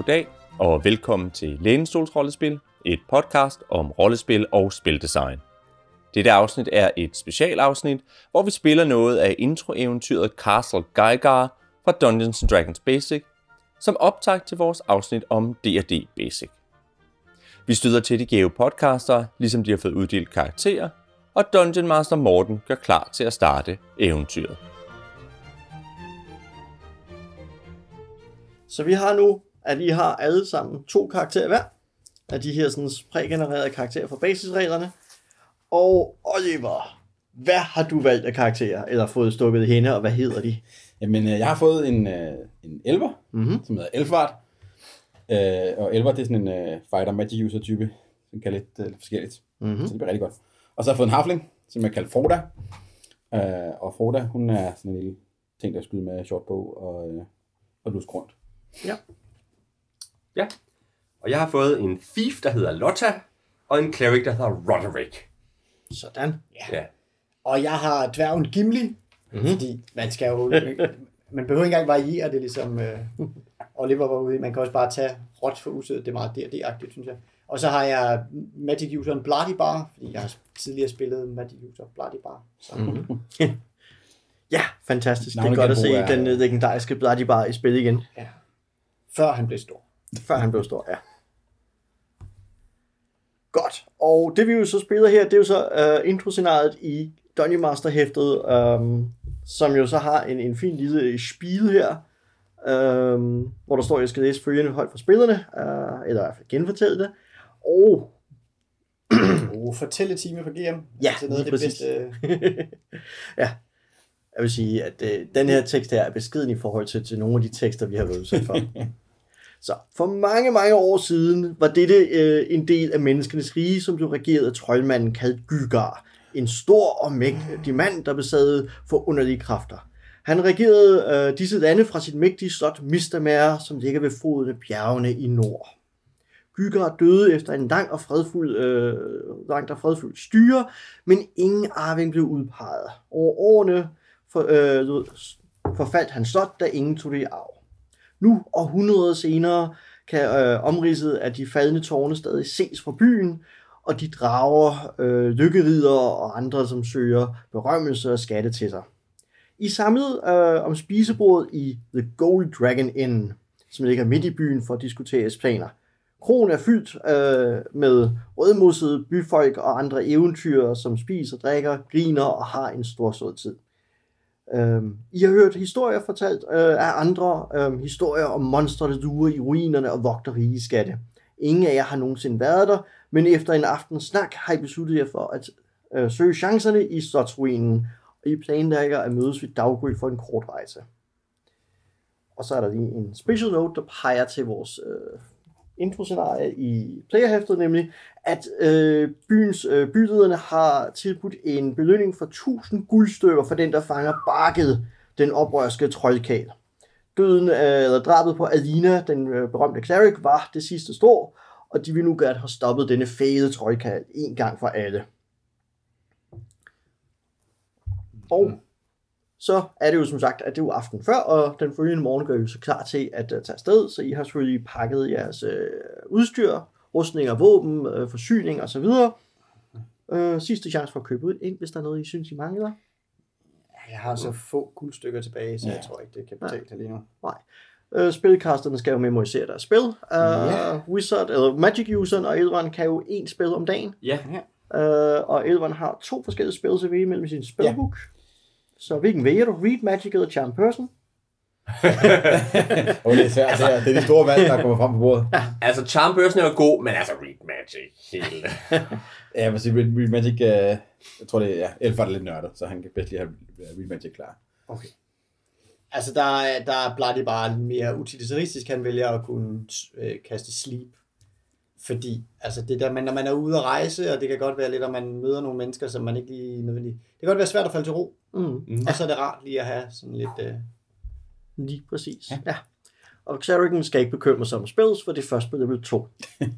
goddag, og velkommen til Lænestols Rollespil, et podcast om rollespil og spildesign. Dette afsnit er et specialafsnit, hvor vi spiller noget af introeventyret Castle Geigar fra Dungeons Dragons Basic, som optag til vores afsnit om D&D Basic. Vi støder til de gave podcaster, ligesom de har fået uddelt karakterer, og Dungeon Master Morten gør klar til at starte eventyret. Så vi har nu, at I har alle sammen to karakterer hver, af de her sådan prægenererede karakterer fra basisreglerne. Og Oliver, hvad har du valgt af karakterer, eller fået stukket i hende, og hvad hedder de? Jamen, øh, jeg har fået en, øh, en elver, Mhm. som hedder Elfvart. Øh, og elver, det er sådan en øh, fighter magic user type, som kan lidt, øh, lidt forskelligt. Mhm. Så det bliver rigtig godt. Og så har jeg fået en harfling, som jeg kalder Froda. Øh, og Froda, hun er sådan en lille ting, der skyder med shortbow og, øh, og lusk rundt. Ja. Ja. Og jeg har fået en thief, der hedder Lotta, og en cleric, der hedder Roderick. Sådan. Ja. Og jeg har dværgen Gimli, Mhm. mm-hmm. fordi man skal jo... man behøver ikke engang variere det, ligesom uh, Oliver var ude. Man kan også bare tage råt for usødet. Det er meget D&D-agtigt, synes jeg. Og så har jeg Magic Useren Bloody Bar, fordi jeg har tidligere spillet Magic User Bloody Bar. Så. Mhm. Ja, fantastisk. Navnet det er godt at se er- den øh, legendariske Bloody Bar i spil igen, Ja. Før han blev stor. Før han blev stor, ja. Godt. Og det vi jo så spiller her, det er jo så uh, introscenariet i Dungeon Master hæftet, um, som jo så har en, en fin lille spil her, um, hvor der står, at jeg skal læse følgende højt for spillerne, uh, eller i hvert fald genfortælle det. Og Oh, fortælletime for GM. Ja, det er noget af det præcis. bedste. ja, jeg vil sige, at øh, den her tekst her er beskeden i forhold til, til nogle af de tekster, vi har været udsat for. Så for mange, mange år siden var dette øh, en del af menneskenes rige, som blev regeret af troldmanden kaldt Gygar. En stor og mægtig mand, der besad for underlige kræfter. Han regerede øh, disse lande fra sit mægtige slot Mistermær, som ligger ved foden af bjergene i nord. Gygar døde efter en lang og fredfuld, øh, langt og fredfuld styre, men ingen arving blev udpeget. Over årene for, øh, forfaldt han slot, da ingen tog det i arv. Nu, og århundreder senere, kan øh, omridset af de faldende tårne stadig ses fra byen, og de drager øh, lykkerider og andre, som søger berømmelse og skatte til sig. I samlet øh, om spisebordet i The Gold Dragon Inn, som ligger midt i byen for at diskutere planer. Kronen er fyldt øh, med rødmussede byfolk og andre eventyr, som spiser, drikker, griner og har en stor sød tid. Øhm, I har hørt historier fortalt øh, af andre øh, historier om monstre, der duer i ruinerne og vogter rige skatte. Ingen af jer har nogensinde været der, men efter en aftens snak har I besluttet jer for at øh, søge chancerne i slotsruinen, og I planlægger at mødes ved daggry for en kort rejse. Og så er der lige en special note, der peger til vores øh, introscenarie i playerhæftet, nemlig at øh, byens øh, bylederne har tilbudt en belønning for 1000 guldstykker for den, der fanger Barket, den oprørske troldkal. Døden, øh, eller drabet på Alina, den øh, berømte cleric, var det sidste strå, og de vil nu gerne have stoppet denne fæde troldkal en gang for alle. Og mm-hmm så er det jo som sagt, at det er jo aften før, og den følgende morgen gør I så klar til at uh, tage afsted, så I har selvfølgelig pakket jeres uh, udstyr, rustninger, våben, uh, forsyning osv. Uh, sidste chance for at købe ud ind, hvis der er noget, I synes, I mangler. Jeg har så få guldstykker tilbage, så jeg Ja. tror ikke, det kan betale sig lige nu. Uh, spilkasterne skal jo memorisere deres spil. Uh, Ja. Wizard, eller Magic Useren og Elrond kan jo én spil om dagen. Ja. Uh, og Elrond har to forskellige spil til vælge mellem sin spilbook. Så hvilken vælger du? Read Magic eller Charm Person? Og det er svært, det er, det er de store valg, der kommer frem på bordet. Altså, Charm Person er jo god, men altså, Read Magic. Hele. Ja, jeg vil sige, Read, Read Magic, øh, jeg tror det er, ja, Elfart er lidt nørdet, så han kan bedst lige have Read Magic klar. Okay. Altså, der er, der er Bloody bare mere utilitaristisk. Han vælger at kunne øh, kaste sleep. Fordi, altså det der, man, når man er ude at rejse, og det kan godt være lidt, at man møder nogle mennesker, som man ikke lige nødvendigt... Det kan godt være svært at falde til ro. Mm. Mm. Og så er det rart lige at have sådan lidt... Øh, Lige præcis. Ja. ja. Og Xerigan skal ikke bekymre sig om spells, for det er først på level 2.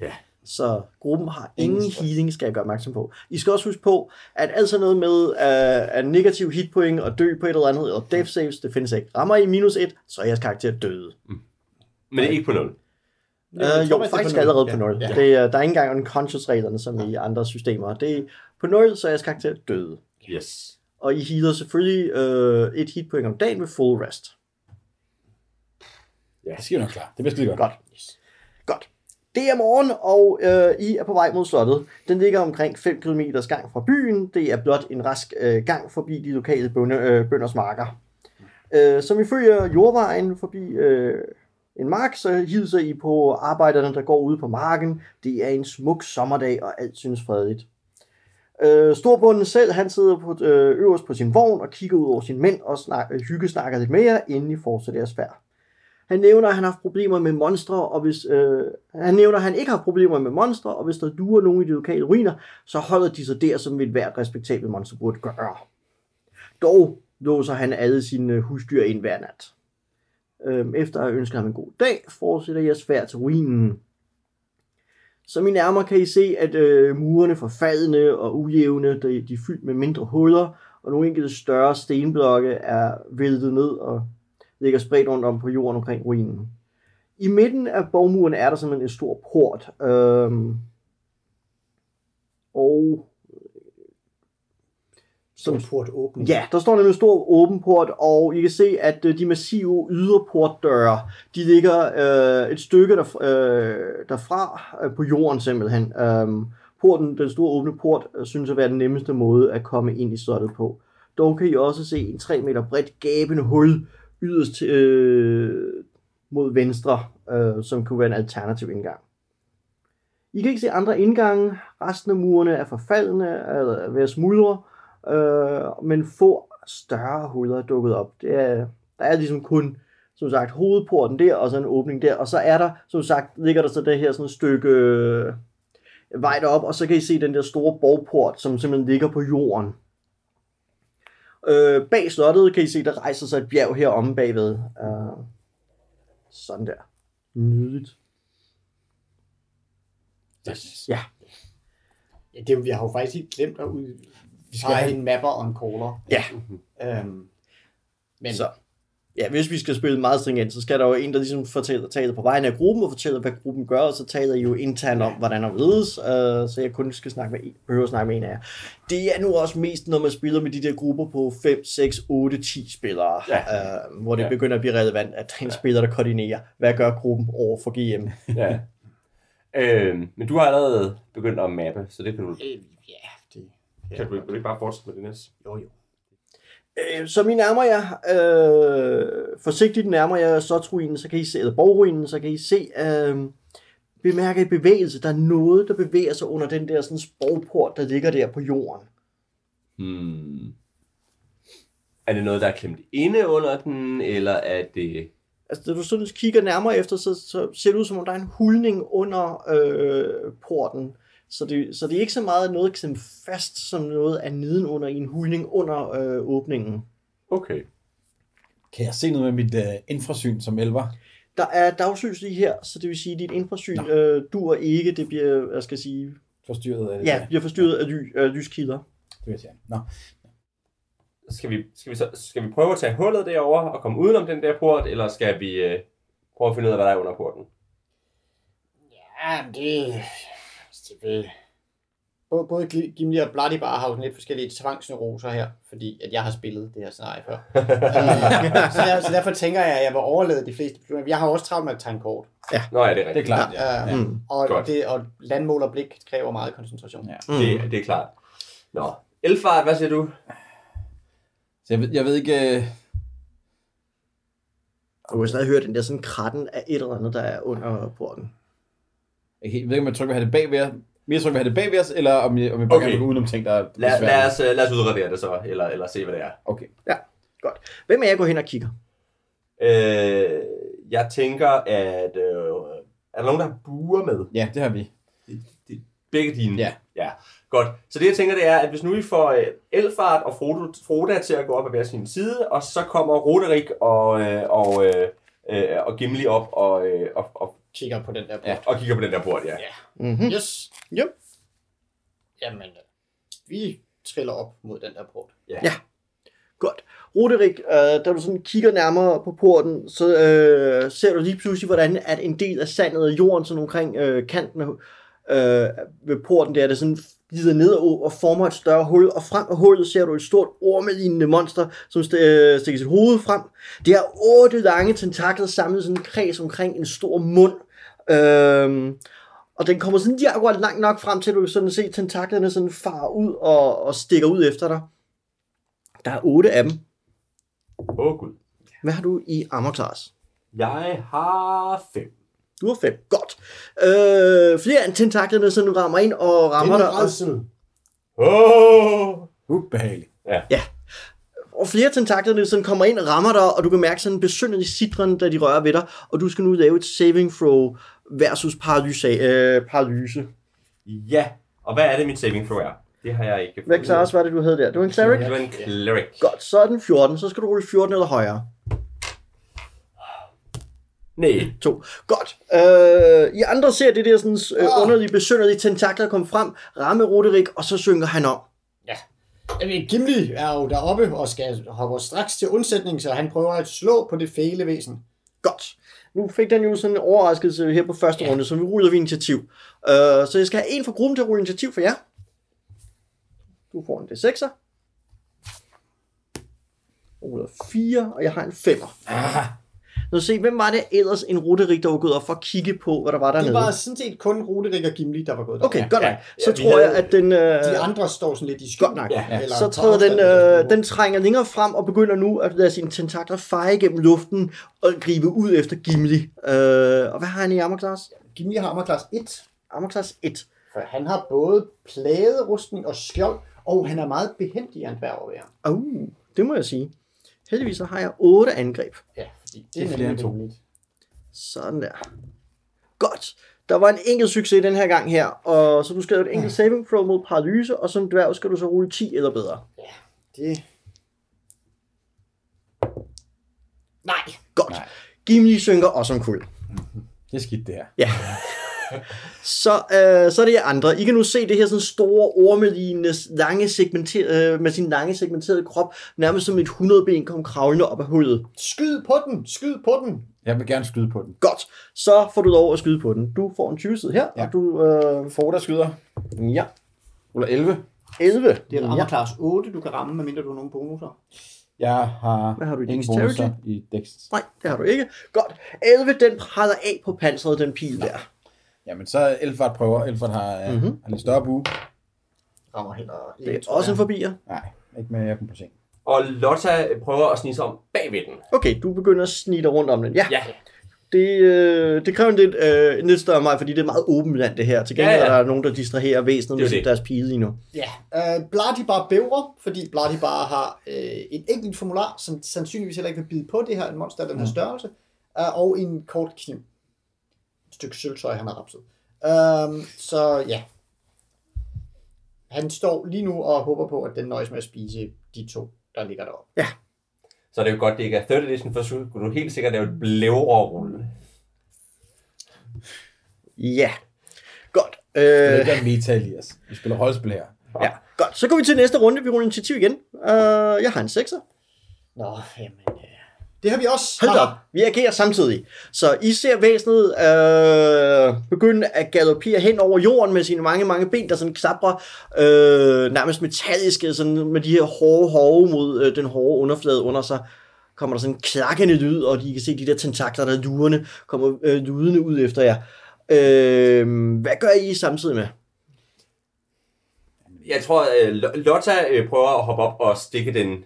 Ja. Så gruppen har ingen healing, skal jeg gøre opmærksom på. I skal også huske på, at alt sådan noget med uh, at negativ hitpoint og dø på et eller andet, eller death saves, det findes ikke. Rammer I minus 1, så er jeres karakter døde. Men det er ikke på 0. Uh, jo, faktisk allerede på 0. Ja. Ja. Det, er- der er ikke engang unconscious-reglerne, som i andre systemer. Det er, på 0, så er jeres karakter døde. Yes. Og I healer selvfølgelig øh, et hitpoint om dagen ved full rest. Det skal nok klar. Det bliver skide godt. Godt. Godt. Det er morgen, og øh, I er på vej mod slottet. Den ligger omkring 5 km gang fra byen. Det er blot en rask øh, gang forbi de lokale bønde, øh, bønders marker. Øh, som I følger jordvejen forbi øh, en mark, så hilser I på arbejderne, der går ude på marken. Det er en smuk sommerdag, og alt synes fredeligt. Øh, Storbunden selv, han sidder på, øh, øverst på sin vogn og kigger ud over sine mænd og snak, øh, hyggesnakker lidt mere, inden I fortsætter jeres færd. Han nævner, at han har haft problemer med monstre, og hvis, øh, han nævner, at han ikke har problemer med monstre, og hvis der duer nogen i de lokale ruiner, så holder de sig der, som et hvert respektabelt monster burde gøre. Dog låser han alle sine øh, husdyr ind hver nat. Øhm, efter at ønske ham en god dag, fortsætter jeg svært til ruinen. Som I nærmer kan I se, at øh, murene forfaldne og ujævne, de, de er fyldt med mindre huller, og nogle enkelte større stenblokke er væltet ned og ligger spredt rundt om på jorden omkring ruinen. I midten af borgmuren er der simpelthen en stor port. Øhm, og som en port åbning. Ja, der står nemlig en stor åben port, og I kan se, at øh, de massive yderportdøre, de ligger øh, et stykke der, øh, derfra øh, på jorden simpelthen. Øhm, porten, den store åbne port, øh, synes at være den nemmeste måde at komme ind i slottet på. Dog kan I også se en 3 meter bredt gabende hul yderst øh, mod venstre, øh, som kunne være en alternativ indgang. I kan ikke se andre indgange. Resten af murene er forfaldne, eller er ved at smuldre, øh, men få større huller er dukket op. Det er, der er ligesom kun, som sagt, hovedporten der, og så en åbning der, og så er der, som sagt, ligger der så det her sådan et stykke øh, vej derop, og så kan I se den der store borgport, som simpelthen ligger på jorden. Øh, bag slottet kan I se, der rejser sig et bjerg her omme bagved. Øh, sådan der. Nydeligt. Yes. Ja. Ja, det, vi har jo faktisk helt glemt at ud... Vi skal have en mapper og en caller. Ja. Øhm, men Så. Ja, hvis vi skal spille meget stringent, så skal der jo en, der ligesom fortæller taler på vegne af gruppen, og fortæller, hvad gruppen gør, og så taler I jo internt om, hvordan der ledes, øh, så jeg kun skal snakke med en, behøver at snakke med en af jer. Det er nu også mest, når man spiller med de der grupper på 5, 6, 8, 10 spillere, Ja. øh, hvor det Ja. begynder at blive relevant, at der er en spiller, der koordinerer, hvad gør gruppen over for GM. Ja. øhm, men du har allerede begyndt at mappe, så det kan du... øh, ja, Kan du, vil du ikke bare fortsætte med det næste? Jo, jo. Øh, som I nærmer jer, øh, forsigtigt nærmer jer slotsruinen, så kan I se, eller borgruinen, så kan I se, øh, bemærke i bevægelse. Der er noget, der bevæger sig under den der sådan borgport, der ligger der på jorden. Hmm. Er det noget, der er klemt inde under den, eller er det... Altså, da du sådan kigger nærmere efter, så, så ser det ud som om, der er en hulning under øh, porten. Så det, så det er ikke så meget noget klemt fast, som noget er nedenunder i en hulning under øh, åbningen. Okay. Kan jeg se noget med mit uh, infrasyn som elver? Der er dagslys lige her, så det vil sige, at dit infrasyn øh, dur ikke. Det bliver, jeg skal sige, Forstyrret af det? ja, bliver forstyrret af ly, øh, lyskilder. Det vil jeg sige. Nå. Skal vi, skal, vi så, skal vi prøve at tage hullet derover og komme udenom den der port, eller skal vi øh, prøve at finde ud af, hvad der er under porten? Ja, det... det vil... Både, både Gimli og Bladibar har jo sådan lidt forskellige tvangsneuroser her, fordi at jeg har spillet det her scenarie før. Så, der, så derfor tænker jeg, at jeg vil overlade de fleste beslutninger. Jeg har også travlt med at tegne kort. Nå ja, det er Det er rigtigt. klart. Ja. Ja. Ja. Mm. Og, Godt. det, og landmål og blik kræver meget koncentration. Ja. Mm. Det, det er klart. Nå. Elfart, hvad siger du? Så jeg ved, jeg ved ikke... øh, Og du kan stadig høre den der sådan kratten af et eller andet, der er under porten. Jeg ved ikke, om jeg trykker, vil have det bagved mere trykker, vil have det bagved os, eller om jeg, om jeg bare Okay. kan gå udenom ting, der er Lad, lad, os, øh, lad os udradere det så, eller, eller se, hvad det er. Okay. Hvem af jer går hen og kigger? Øh, jeg tænker, at... Øh, er der nogen, der har buer med? Ja, det har vi. Begge dine? Ja. ja. Godt. Så det, jeg tænker, det er, at hvis nu I får øh, Elfart og Frodo, Froda til at gå op ad hver sin side, og så kommer Roderik og, øh, og, øh, øh, og Gimli op og, øh, og, og, Kigger på den der port. Ja. og kigger på den der port, ja. Mm-hmm. Yes. Jo. Jamen, øh, vi triller op mod den der port. Godt. Roderick, øh, da du sådan kigger nærmere på porten, så øh, ser du lige pludselig, hvordan at en del af sandet og jorden sådan omkring øh, kanten af, øh, ved porten, der er det sådan glider ned og, og former et større hul, og frem af hullet ser du et stort ormelignende monster, som st- øh, stikker sit hoved frem. Det har otte lange tentakler samlet sådan en kreds omkring en stor mund. Øh, og den kommer sådan lige akkurat langt nok frem til, at du sådan se tentaklerne sådan far ud og, og stikker ud efter dig. Der er otte af dem. Åh oh, gud. Hvad har du i armor class? Jeg har fem. Du har fem. Godt. Øh, flere af tentaklerne sådan rammer ind og rammer Det dig. er redsel. Åh! Oh! Ubehageligt. og flere tentaklerne sådan kommer ind og rammer dig, og du kan mærke sådan en besynderlig citron, da de rører ved dig. Og du skal nu lave et saving throw versus paralyse. Øh, paralyse. Ja. Og hvad er det, mit saving throw er? Det har jeg ikke Hvad class var det, du havde der? Det var en cleric? Det var en cleric. Godt, så er den 14. Så skal du rulle 14 eller højere. Nej. To. Godt. Øh, I andre ser det der sådan øh, underlige, besynderlige tentakler komme frem, ramme Roderick, og så synger han om. Jamen, Gimli er jo deroppe og skal hoppe straks til undsætning, så han prøver at slå på det fæle væsen. Godt. Nu fik den jo sådan en overraskelse her på første runde, så vi ruller vi initiativ. Øh, så jeg skal have en fra gruppen til at rulle initiativ for jer. Du får en D6'er. Jeg ruller 4, og jeg har en 5'er. Ah, Nu se, hvem var det ellers en Roderick, der var gået op for at kigge på, hvad der var Det dernede? var sådan set kun Ruderik og Gimli, der var gået Okay, godt nok. ja, Så tror jeg, at den... Øh, De andre står sådan lidt i skyggen. Godt nok. Ja, Eller så træder den, øh, den trænger længere frem og begynder nu at lade sine tentakler feje gennem luften og gribe ud efter Gimli. Øh, og hvad har han i armor class? Gimli har armor class 1, Armor class 1. for han har både pladerustning og skjold, og han er meget behendig af en dværg Uh, det må jeg sige. Heldigvis så har jeg 8 angreb. Ja, det, Det er er flere end to. Sådan der. Godt. Der var en enkelt succes den her gang her, og så du skal lave et enkelt saving throw mod paralyse, og som dværg skal du så rulle 10 eller bedre. Det... Nej, Godt. Nej. Gimli synker også om kul. det er skidt det her. Ja. Så, øh, så er det jer andre. I kan nu se det her sådan store ormelignende, lange segmenterede, øh, med sin lange segmenterede krop, nærmest som et 100 ben kom kravlende op af hullet. skyd på den, skyd på den. Jeg vil gerne skyde på den. Godt, så får du lov at skyde på den. Du får en 20 side her, Ja. og du... Øh, Få der skyder. ja, Ruller 11. 11. Det er ja. class 8, du kan ramme, medmindre du har nogle bonusser. Jeg har, Hvad har du i ingen bonusser i dex. Nej, det har du ikke. Godt. 11, den praller af på panseret, den pil der. Jamen, så er Elfart prøver. Elfart har, mm-hmm. Mhm. har lidt større bue. Rammer heller Det er også en forbier. Nej, ikke med, jeg kan på seng. Og Lotta prøver at snige sig om bagved den. Okay, du begynder at snige dig rundt om den. Ja, Ja. det, øh, det kræver en lidt, øh, en lidt større mig, fordi det er meget åbent land, det her. Til gengæld Ja, ja, er der nogen, der distraherer væsenet er med det. deres pile lige nu. Ja, øh, Bladibar bævrer, fordi Bladibar har øh, et enkelt formular, som sandsynligvis heller ikke vil bide på det her monster af den her størrelse, øh, og en kort kniv. Stykke sølvtøj, han har rapset. Øh, så ja. Han står lige nu og håber på, at den nøjes med at spise de to, der ligger deroppe. Så er det jo godt, det ikke er third edition, for så kunne du helt sikkert lave et blævrerulle. Ja, godt. Det er Øh, ikke være meta, Elias. Vi spiller rollespil her. ja, godt. Så går vi til næste runde. Vi ruller initiativ igen. Uh, jeg har en 6'er. Nå, jamen... Øh, det har vi også. Hold op. Vi agerer samtidig. Så I ser væsenet øh, begynde at galopere hen over jorden med sine mange, mange ben, der sådan klapper øh, nærmest metalliske, sådan med de her hårde hove mod øh, den hårde underflade under sig. Kommer der sådan en klakkende lyd, og de kan se de der tentakler, der er lurende, kommer øh, lydende ud efter jer. Øh, hvad gør I samtidig med? Jeg tror, at Lotta øh, prøver at hoppe op og stikke den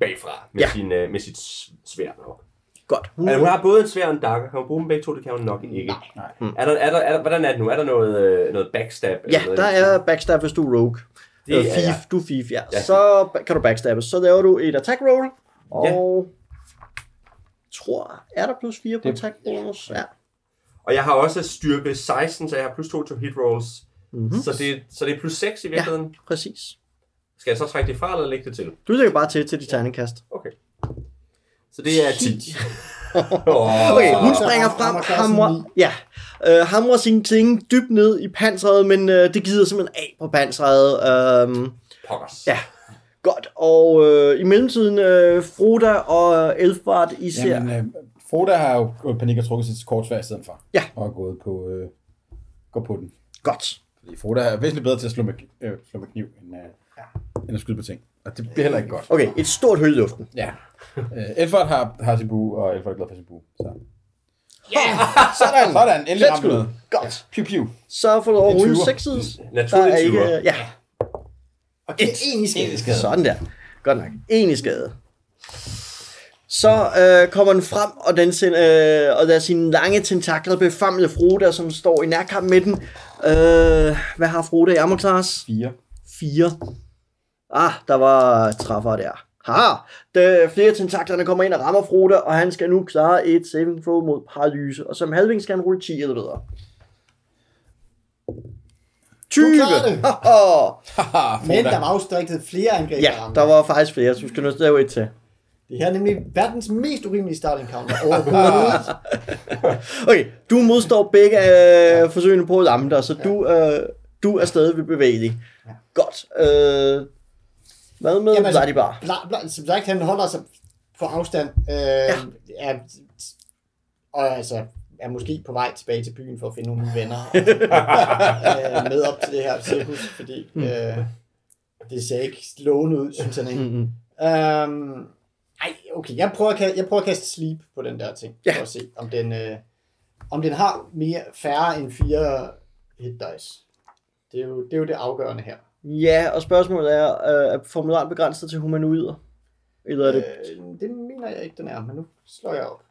bagfra med, Ja. sin, øh, med sit s- sværd nok. Godt. Hun, Altså, hun har både en svær og en dagger. Kan hun bruge dem begge to? Det kan hun nok ikke. Nej. Er der, er der, er der, hvordan er det nu? Er der noget, øh, noget backstab? eller Ja, noget der er backstab, hvis du er rogue. Det Det er thief, jeg. du er thief, ja. Ja. Så kan du backstabbe. Så laver du et attack roll, og tror, er der plus 4 på Det- attack bonus? Ja. Og jeg har også styrke 16, så jeg har plus 2 til hit rolls. Mm-hmm. Så, det, så det er plus 6 i virkeligheden. Præcis. Skal jeg så trække det fra, eller lægge det til? Du lægger bare til til dit terningkast. Okay. Så det er 10. Okay, hun springer frem, hamrer, ja, øh, hamrer sine ting dybt ned i panseret, men øh, det gider simpelthen af på panseret. Øh, Pokkers. Ja. Godt, og øh, i mellemtiden, øh, Froda og Elfbart, I ser... Jamen, øh, Froda har jo i panik og trukket sit kortsvær i stedet for. Ja. Og er gået på, øh, går på den. Godt. Fordi Froda er væsentligt bedre til at slå med, øh, slå med kniv, end, øh. End at skyde på ting. Og det bliver heller ikke godt. Okay, et stort hul i luften. Ja. Øh, Elfert har, har sin bue, og Elfert er glad for sin bue. Så. Sådan. Sådan, endelig ramte noget. Godt. Piu, piu. Så får du over rulle tyver. 6 sides. Der Naturlig ikke... tyver. Ja, Og det er en i skade. sådan der. Godt nok. En i skade. Så øh, kommer den frem, og den sender, øh, og der er sine lange tentakler befamlet Froda, som står i nærkamp med den. Øh, hvad har Froda i armor class? Fire. 4. Ah, der var træffer der. Ha! De, flere tentaklerne kommer ind og rammer Froda, og han skal nu klare et saving throw mod paralyse. Og som halving skal han rulle 10 eller bedre. 20! klarer det. Haha. Haha, Men der var jo flere angreb. ja, der var faktisk flere, så du skal nødt til at et til. Det her er nemlig verdens mest urimelige starting counter overhovedet. Okay, du modstår begge øh, forsøgene på at lamme dig, så du, øh, du er stadig ved bevægelig. Godt. Øh, hvad med Jamen, altså, Bloody Bar? Bla, bla, som sagt, han holder sig på afstand. Øh, ja. er, og altså, er måske på vej tilbage til byen for at finde nogle venner. øh, med op til det her cirkus, fordi Mm. øh, det ser ikke lovende ud, synes han ikke. Mm-hmm. Øhm, ej, okay, jeg prøver, at, jeg prøver at kaste sleep på den der ting, Ja. for at se, om den, øh, om den har mere, færre end fire hit dice. Det er jo det, er jo det afgørende her. Ja, og spørgsmålet er, øh, er formularen begrænset til humanoider? Eller er det... Øh, det mener jeg ikke, den er, men nu slår jeg op.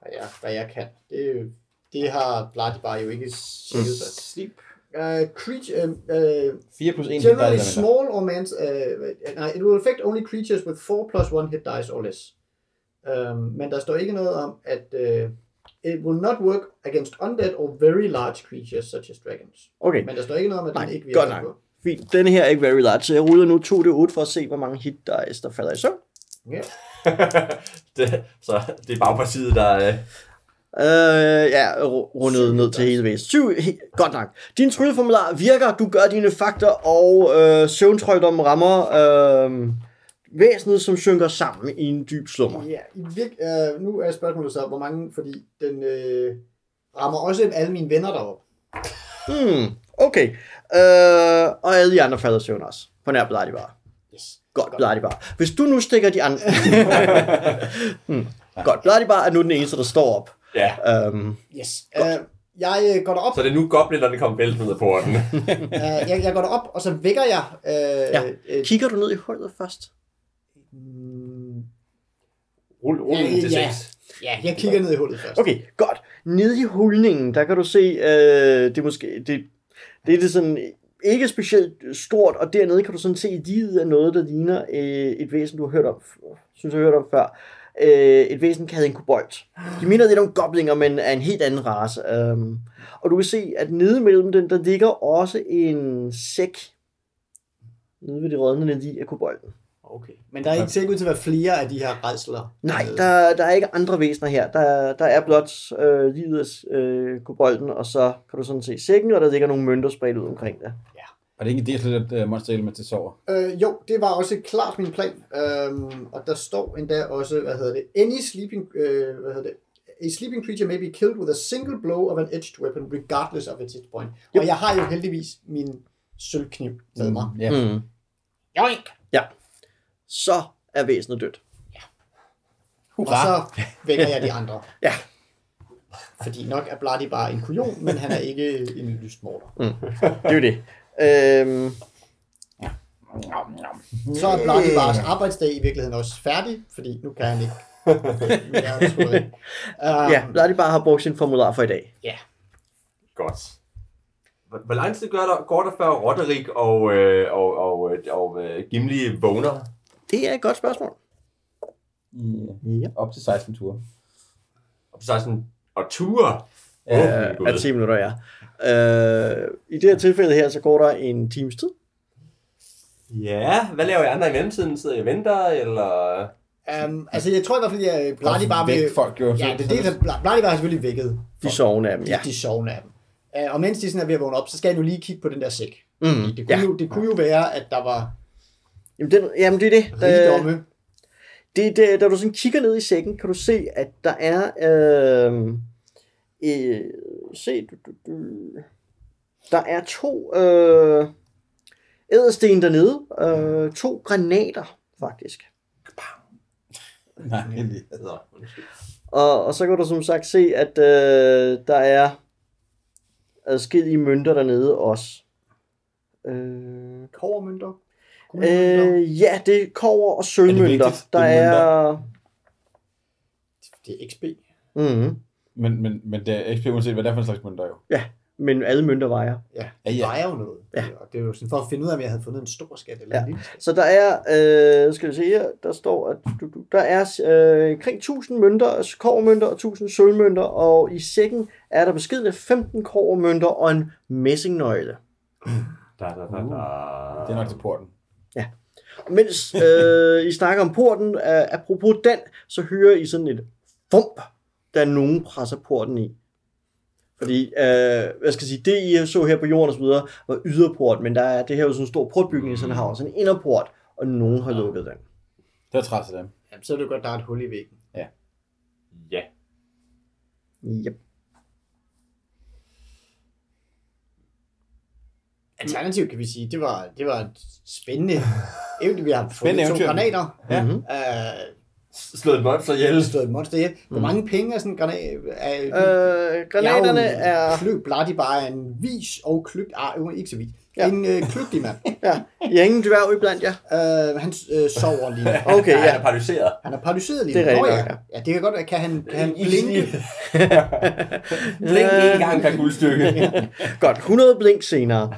Hvad jeg, hvad jeg kan. Det, det har Bloody bare jo ikke sikket sig. Sleep. Uh, creature, uh, uh, 4 plus 1 generally small or man, uh, nej, it will affect only creatures with 4 plus 1 hit dice or less. Um, men der står ikke noget om, at uh, it will not work against undead or very large creatures such as dragons. Okay, Men der står ikke noget om, at den Nej, ikke virker godt nok. på. fint. Denne her er ikke very large, så jeg ruller nu 2d8 for at se, hvor mange hit dice, der falder i søvn. Ja. det, så det er bagpartiet, der... Øh, Øh, ja, ru- rundet ned til hele væsen. Syv, he- godt nok. Din trylleformular virker, du gør dine fakter, og øh, søvntrykdommen rammer øh, væsenet, som synker sammen i en dyb slummer. Ja, i virk, øh, nu er spørgsmålet så, hvor mange, fordi den øh, rammer også alle mine venner deroppe. Hmm, okay. Øh, og alle de andre falder søvn også. På nær Bloody Bar. Yes. Godt, Bloody Bar. Hvis du nu stikker de andre... hmm. Godt, Bloody Bar er nu den eneste, der står op. ja. Um, yes. Øh, jeg øh, går derop, Så det er nu goblinerne kommer vælten ud af porten. øh, jeg, jeg går derop, og så vækker jeg... Øh, Ja. kigger du ned i hullet først? Mm, Rul, rul Ja, til ja. ja, jeg kigger ned i hullet først. Okay, godt. Nede i hulningen, der kan du se, øh, det er måske, det, det er det sådan, ikke specielt stort, og dernede kan du sådan se livet af noget, der ligner øh, et væsen, du har hørt om, synes jeg har hørt om før. Øh, et væsen kaldet en kobold. De minder lidt om goblinger, men er en helt anden race. Um, og du kan se, at nede mellem den, der ligger også en sæk nede ved det rådne lige af kobolden. Okay. Men der er ikke sikkert ud til at være flere af de her redsler. Nej, der, der er ikke andre væsener her. Der, der er blot øh, livet af øh, kobolden, og så kan du sådan se sækken, og der ligger nogle mønter spredt ud omkring det. Og det er ikke en del af det uh, monster element til sover. Øh, jo, det var også klart min plan. Øhm, og der står endda også, hvad hedder det, any sleeping, øh, hvad hedder det, a sleeping creature may be killed with a single blow of an edged weapon, regardless of its hit point. Og jeg har jo heldigvis min sølvkniv med mig. Ja. Mm. Joink! Ja. Så er væsenet dødt. Og så vækker jeg de andre. Ja. Fordi nok er Bloody bare en kujon, men han er ikke en lystmorder. Det er jo det. Øhm, Så er Bloody Bars arbejdsdag i virkeligheden også færdig, fordi nu kan han ikke. Um, ja, Bloody bare har brugt sin formular for i dag. Godt. Hvor, lang tid gør der, går der før Roderick og, øh, og, og, øh, og øh, Gimli vågner? Det er et godt spørgsmål. Ja. Op til 16 ture. Og så sådan, og ture? Øh, Gud. er 10 minutter, ja. Øh, I det her tilfælde her, så går der en times tid. Ja, hvad laver jeg andre i mellemtiden? Sidder jeg og venter, eller... Um, altså, jeg tror i hvert fald, at Bloody bare vil... folk jo. Ja, det er det, der Bloody bare er selvfølgelig vækket. De sovende af dem, De, ja. de sovende af dem. Uh, og mens de sådan er ved at vågne op, så skal jeg nu lige kigge på den der sæk. Mm, Det kunne, ja. jo, det kunne jo være, at der var Jamen, den, jamen det er det. Øh, Rigdomme. det, det, da du sådan kigger ned i sækken, kan du se, at der er... Øh, øh, se, du, du, du, der er to øh, ædersten dernede. Øh, to granater, faktisk. Nej. Og, og så kan du som sagt se, at øh, der er adskillige mønter dernede også. Øh, Kovermønter. Øh, ja, det er kover og sølvmønter. Der er er... Det er XP. Mm, Men, men, men det er XP uanset, hvad det er for en slags mønter jo. ja, men alle mønter vejer. Ja, Ja, det ja. vejer jo noget. Ja. Og det er jo sådan for at finde ud af, om jeg havde fundet en stor skat eller Ja. en lille skat. Så der er, øh, skal vi se her, der står, at du, du, der er øh, omkring 1000 mønter, altså kovermønter og 1000 sølvmønter, og i sækken er der beskedne 15 kovermønter og en messingnøgle. Da, da, da, da. Det er nok til porten. Mens øh, I snakker om porten, øh, apropos den, så hører I sådan et fump, da nogen presser porten i. Fordi, øh, hvad skal jeg sige, det I så her på jorden og så videre, var yderport, men der er det her jo sådan en stor portbygning i sådan en havn, sådan en inderport, og nogen har lukket den. Det var træt til dem. Jamen, så er det godt, der er et hul i væggen. Ja. Yep. Alternativt kan vi sige, det var, det var et spændende eventyr. Vi har fundet Spændende to eventyr. granater. Ja. Mhm. Øh, Slået et monster ihjel. slået et monster ihjel. Hvor mange penge er sådan en granat? Er, Øh, granaterne jeg er... jo Kløg, Bloody bare en vis og klyg... Ah, ikke så vis. Ja. Ja. En øh, kløgtig mand. Ja, I har ingen dværg iblandt jer? Øh, han øh, sover lige nu. Okay, Han ja. er paralyseret. Han er paralyseret lige Det nu. er Nå, rigtigt ja. ja. det kan godt være. Kan han, kan han blinke? Blink en gang per guldstykke. Godt, 100 blink senere.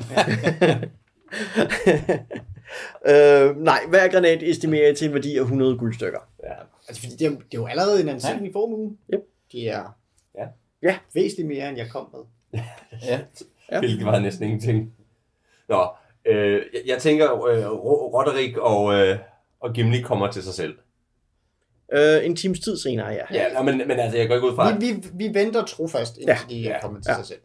Øh, nej, hver granat estimerer jeg til en værdi af 100 guldstykker. Altså, fordi det er, det er jo allerede en ansætning formue. Yep. Det er Ja. Ja. væsentligt mere, end jeg kom med. Ja. Ja. Hvilket var næsten ingenting. Nå, øh, jeg, jeg tænker, øh, Ro- Roderick og, øh, og Gimli kommer til sig selv. Øh, en times tid senere, ja. Ja, men, men altså, jeg går ikke ud fra... Vi, vi, vi venter trofast, indtil Ja. de Ja. kommer til Ja. sig selv.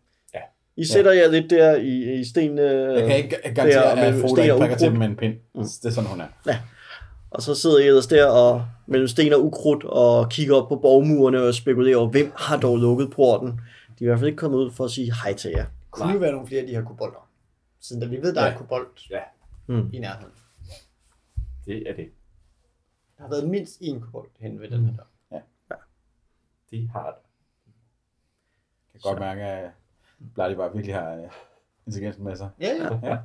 I sætter jer lidt der i, i sten, øh, Jeg kan ikke det er garantere, at sten ikke og prikker til dem med en pind. Det er sådan, hun er. og så sidder I ellers der og, mellem sten og ukrudt og kigger op på borgmurene og spekulerer over, hvem har dog lukket porten. De er i hvert fald ikke kommet ud for at sige hej til jer. Kunne jo være nogle flere af de her kobolder. Siden da vi ved, der Ja. er kobold Ja. Mm. i nærheden. Det er det. Der har været mindst én kobold hen ved den her dør. De har det. Jeg kan godt mærke, at Bloody bare virkelig har øh, intelligensen med sig. Ja, ja.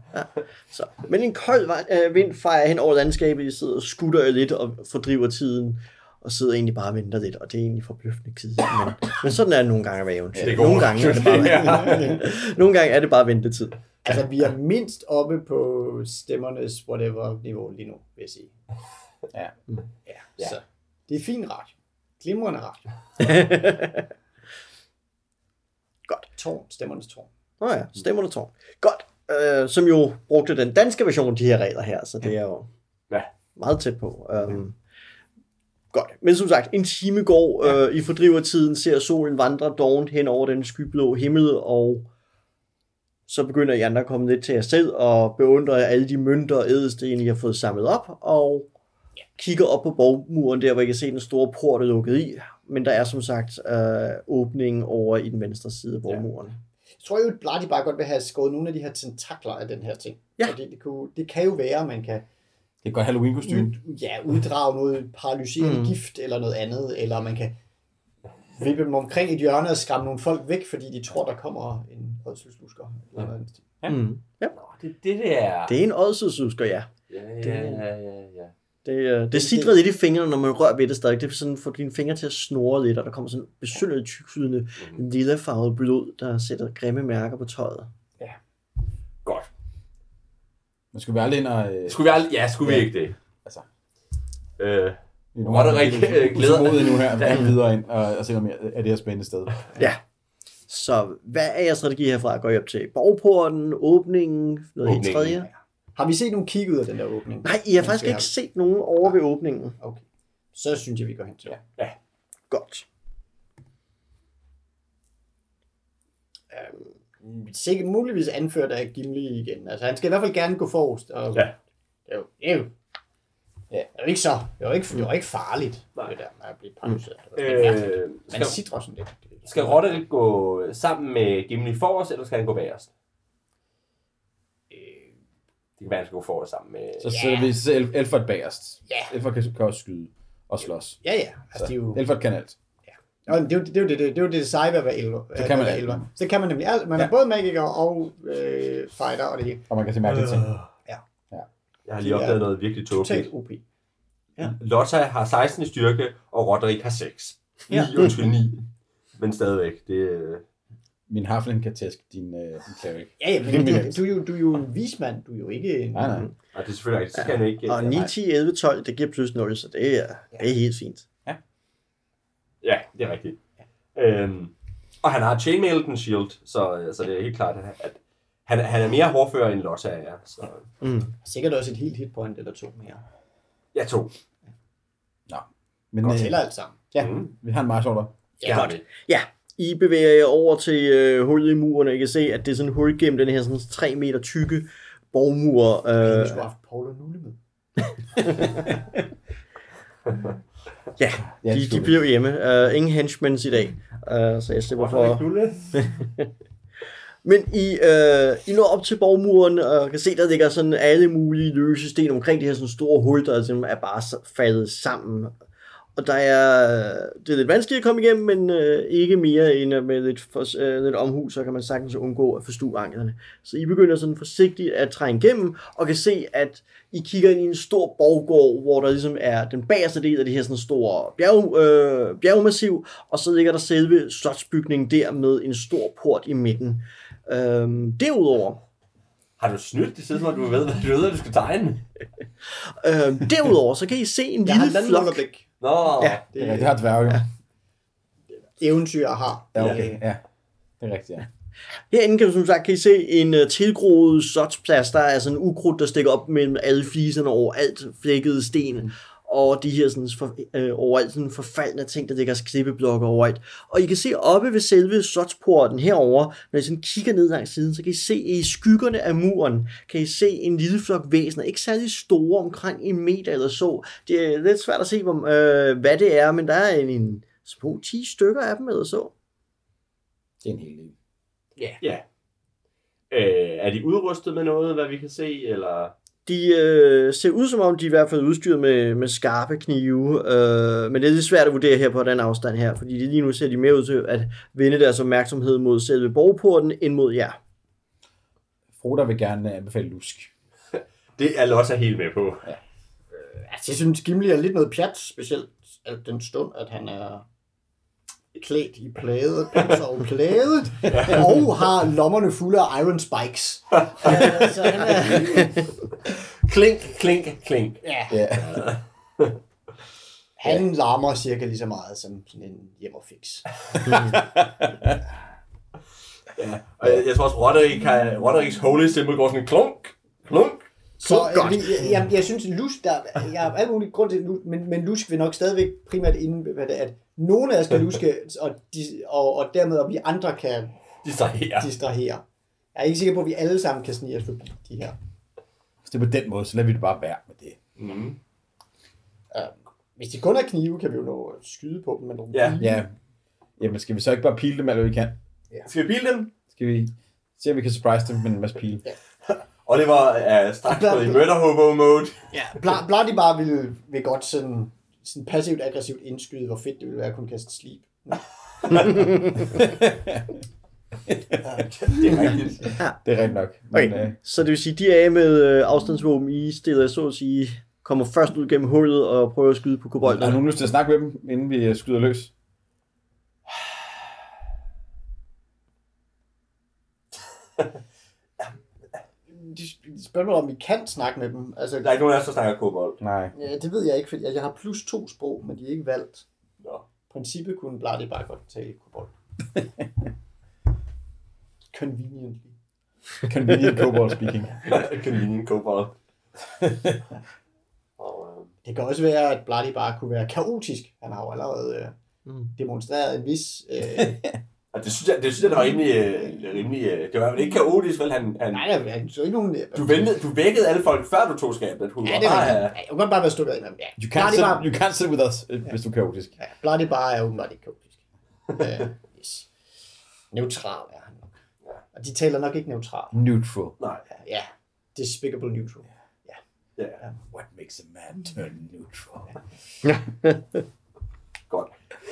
Så. Men en kold øh, vind fejrer hen over landskabet. I sidder og skutter lidt og fordriver tiden. Og sidder egentlig bare og venter lidt, og det er egentlig forbløffende kedeligt. Men, men sådan er det nogle gange at være eventyr. Nogle, gange er det bare, nogle gange er det bare ventetid. Altså, vi er mindst oppe på stemmernes whatever-niveau lige nu, vil jeg sige. Ja. Ja, så det er fin radio. Glimrende radio. Godt. Tårn, stemmernes tårn. Nå ja, stemmer du tårn. Godt. Øh, som jo brugte den danske version af de her regler her, så det er jo Ja. meget tæt på. Um, godt. Men som sagt, en time går. Øh, I fordriver tiden, ser solen vandre dovent hen over den skyblå himmel, og så begynder I andre at komme lidt til jer selv og beundre alle de mønter og ædelsten, I har fået samlet op, og kigger op på borgmuren der, hvor I kan se den store port er lukket i. Men der er som sagt øh, åbningen over i den venstre side af borgmuren. Jeg tror jo, at Bloody bare godt vil have skåret nogle af de her tentakler af den her ting. Ja. Fordi det, kunne, det kan jo være, at man kan Det et godt Halloween-kostyme. ud, ja, uddrage noget paralyserende Mm. gift eller noget andet, eller man kan vippe dem omkring et hjørne og skræmme nogle folk væk, fordi de tror, der kommer en ådselslusker. Eller noget. andet. Ja. Mm. Ja. Nå, det er det, det er. Det er en ådselshusker, ja. Ja, ja, ja, ja, ja. Det, øh, det sidder lidt i fingrene, når man rører ved det stadig. Det er sådan, får dine fingre til at snore lidt, og der kommer sådan besynderligt tyksydende lille farvet blod, der sætter grimme mærker på tøjet. Godt. Men skulle vi aldrig ind og... Øh, Skulle vi aldrig... Ja, skulle vi Ja. ikke det? altså, Øh, vi Roderick, øh, glæder- glæder nu her. Ja. videre ind og, og se, om er det her spændende sted. Ja. Så hvad er jeres strategi herfra? Går I op til borgporten, åbningen, noget helt Åbningen, tredje? Har vi set nogen kig ud af den der åbning? Nej, I har faktisk ikke set nogen over ved åbningen. Okay. Så synes jeg, vi går hen til. Ja. Godt. Sikkert muligvis anført af Gimli igen. Altså, han skal i hvert fald gerne gå forrest. Og, Ja. Det er jo, det jo Det er jo ikke så, det var ikke, det var ikke farligt, Nej. det der med at blive paralyseret. Øh, Man skal, sidder sådan lidt. skal Roderick gå sammen med Gimli forrest, eller skal han gå bagerst? Det kan være, at han skal gå forrest sammen med... Så Ja. sætter vi så El- Elfert bagerst. Ja. Elfert kan, kan også skyde og slås. Ja, ja. Altså, det er jo, Elfert kan alt. Nå, men det, er jo, det, er jo det, det, er jo det seje ved at være elver. Det kan man være elver. Så kan man nemlig alt. Man er Ja. både magiker og øh, fighter og det hele. Og man kan se mærkelige ting. Jeg har lige opdaget noget virkelig tåbeligt. Totalt OP. Lotta har 16 i styrke, og Roderick har 6. 9, Ja. undskyld, 9. Men stadigvæk, det... øh, Min harfling kan tæske din, øh, din cleric. Ja, ja, men du, du, er jo, du er jo en vismand. Du er jo ikke en... Nej, nej. Og det er selvfølgelig rigtigt, så skal han ikke... Og 9, 10, 11, 12, det giver plus 0, så det er, det er helt fint. Ja, det er rigtigt. Øhm, og han har chainmail den shield, så, så det er helt klart, at, han, han er mere hårdfører end Lotta er. Så Mm. Sikkert også et helt hitpoint eller to mere. jeg tog. Men Godt øh, tæller alt sammen. ja, Mm. vi har en. Det har vi. Ja, I bevæger jer over til øh, hullet i muren, og I kan se, at det er sådan et hul gennem den her sådan 3 meter tykke borgmur. Øh, Øh, vi skulle have haft Paul og Nulle med. ja, de, det de bliver hjemme. Uh, ingen henchmans i dag, uh, så jeg slipper for... Men I, øh, I når op til borgmuren og kan se, der ligger sådan alle mulige løse sten omkring det her sådan store hul, der simpelthen er bare faldet sammen. Og der er, det er lidt vanskeligt at komme igennem, men øh, ikke mere end at med lidt, for, øh, lidt omhu, så kan man sagtens undgå at forstue anklerne. Så I begynder sådan forsigtigt at trænge igennem, og kan se, at I kigger ind i en stor borggård, hvor der ligesom er den bagerste del af det her sådan store bjerg, øh, bjergmassiv, og så ligger der selve slotsbygningen der med en stor port i midten. Øhm, derudover, Har du snydt det siden, hvor du ved, hvad du ved, du skal tegne? øhm, derudover, så kan I se en Jeg har lille flok. underblik. Nå, Ja. Det, er, det har dværge. Ja. Eventyr har. ja, okay. Ja, det er rigtigt, ja. Herinde kan du som sagt kan I se en uh, tilgroet slotsplads. Der er sådan en ukrudt, der stikker op mellem alle fliserne over alt flækkede sten. Og de her sådan, for, øh, overalt sådan forfaldne ting, der ligger klippeblokke overalt. Og I kan se oppe ved selve slotsporten herover, når I sådan kigger ned langs siden, så kan I se i skyggerne af muren, kan I se en lille flok væsener, ikke særlig store, omkring en meter eller så. Det er lidt svært at se, hvor, øh, hvad det er, men der er en, en små 10 stykker af dem eller så. Det er en hel del. ja. Øh, er de udrustet med noget, hvad vi kan se, eller... De øh, ser ud som om, de er i hvert fald udstyret med, med skarpe knive, øh, men det er lidt svært at vurdere her på den afstand her, fordi lige nu ser de mere ud til at vende deres opmærksomhed mod selve borgporten, end mod jer. Froda vil gerne anbefale lusk. Det er Lotta helt med på. Altså, jeg synes, Gimli er lidt noget pjat, specielt den stund, at han er klædt i plade, panser og plade, og har lommerne fulde af iron spikes. Så han er, Klink, klink, klink. ja, Ja. han larmer cirka lige så meget som sådan en hjem og fix. Og jeg, jeg tror også, Roderick Rodericks holy symbol går sådan klunk, klunk. Så Godt. øh, jeg, jeg, jeg synes, Lusk, der, jeg har alle mulige grund til, Lusk, men, men Lusk vil nok stadigvæk primært inden, hvad det er, at nogle af os skal luske, og, de, og, og dermed at vi andre kan her. distrahere. Jeg er ikke sikker på, at vi alle sammen kan snige os forbi de her. Hvis det er på den måde, så lader vi det bare være med det. Mm. Uh, hvis de kun er knive, kan vi jo nå at skyde på dem med nogle Ja. pile. Ja. Jamen, skal vi så ikke bare pile dem hvad vi kan? Skal vi pile dem? Skal vi se, om vi kan surprise dem med en masse pile? Oliver er straks gået i murder hobo mode. Ja, Bla- Bloody bare vil, vil godt sådan, sådan passivt aggressivt indskyde, hvor fedt det ville være at kunne kaste sleep. Det er rigtigt. Det er rigtigt nok. Men, Okay. øh, Så det vil sige, de er af med øh, afstandsvåben, I stiller så at sige, kommer først ud gennem hullet og prøver at skyde på har du lyst til at snakke med dem, inden vi skyder løs? De, spørger mig, om vi kan snakke med dem. Altså, Der er ikke nogen af os, der snakker kobold. Nej. ja, det ved jeg ikke, fordi jeg har plus to sprog, men de er ikke valgt. Nå. princippet kunne Bloody bare godt tale kobold. Conveniently. Convenient cobalt speaking. Convenient kobold. Og, øh, Det kan også være, at Bloody bare kunne være kaotisk. Han har jo allerede øh, Mm. demonstreret en vis øh, Og det synes jeg, det synes jeg, det var rimelig, øh, rimelig øh, det var vel ikke kaotisk, vel? Han, han, Nej, der er så ikke nogen... du, ventede, du vækkede alle folk, før du tog skabet. Hun Ja, var det er bare, øh, Ja, jeg kunne godt bare være stukket ind. Ja, You can't, sit, Bar, you can't sit with us, øh, hvis du er kaotisk. ja, Bloody Bar er åbenbart ikke kaotisk. uh, yes. Neutral er han nok. Og de taler nok ikke neutral. Neutral. Nej, Ja, despicable neutral. ja, What makes a man turn neutral?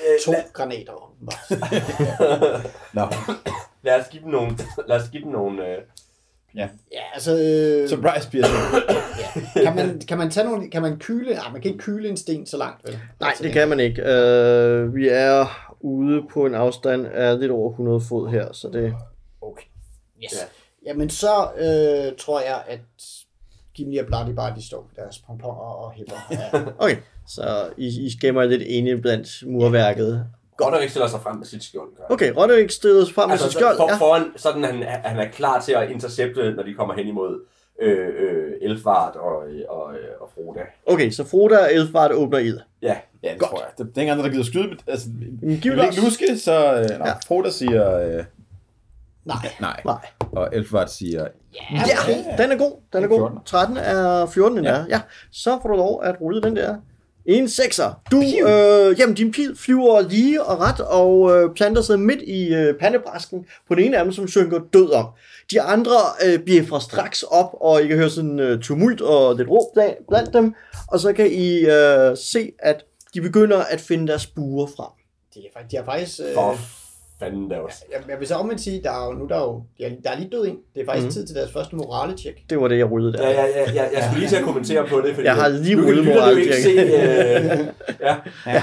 Øh, To lad, granater. Nå, lad, os give dem nogle, lad os give dem nogle, øh, Ja, altså... Øh, surprise Pearson. ja. kan, man, kan man tage nogle... Kan man kyle... Nej, man kan ikke kyle en sten så langt, vel? Nej, Altså, det kan man ikke. Uh, vi er ude på en afstand af lidt over 100 fod her, så det... Okay. Yes. Ja. Ja. Jamen så øh, tror jeg, at Gimli og Bloody bare de står med deres pomponer og hæpper. Ja. Okay, så I, I skæmmer lidt inde blandt murværket. godt at ikke stiller sig frem med sit skjold. gør. Okay, Roderick stiller sig frem med Altså, sit skjold. for, Ja. foran, sådan han, han er klar til at intercepte, når de kommer hen imod øh, øh, Elfvart og, og, og Froda. Okay, så Froda og Elfbart åbner ild. Ja, Ja, det tror jeg. Det, er andre, der gider skyde. Altså, giv det ikke os. luske, så... Øh, nej, Ja. Froda siger øh, Nej. nej. Nej. Og Elfvart siger... Ja, Ja, den er god. Den er god. 14. 13 er 14 endda. Ja. Ja. ja. Så får du lov at rulle den der. En sekser. Du, øh, jamen din pil flyver lige og ret og øh, planter sig midt i øh, pandebræsken på den ene af dem, som synker død om. De andre øh, bliver fra straks op, og I kan høre sådan øh, tumult og lidt råb bla- blandt dem. Og så kan I øh, se, at de begynder at finde deres buer frem. De, er, faktisk- de har faktisk... Øh, for fanden da også. jeg, jeg vil så omvendt sige, der er jo, nu der er jo, der er, der lige død en. Det er faktisk mm. tid til deres første morale-check. Det var det, jeg rullede der. Ja, ja, ja, ja, jeg skulle lige til at kommentere på det, fordi Jeg har lige ikke se... moraltjek. Øh, ja,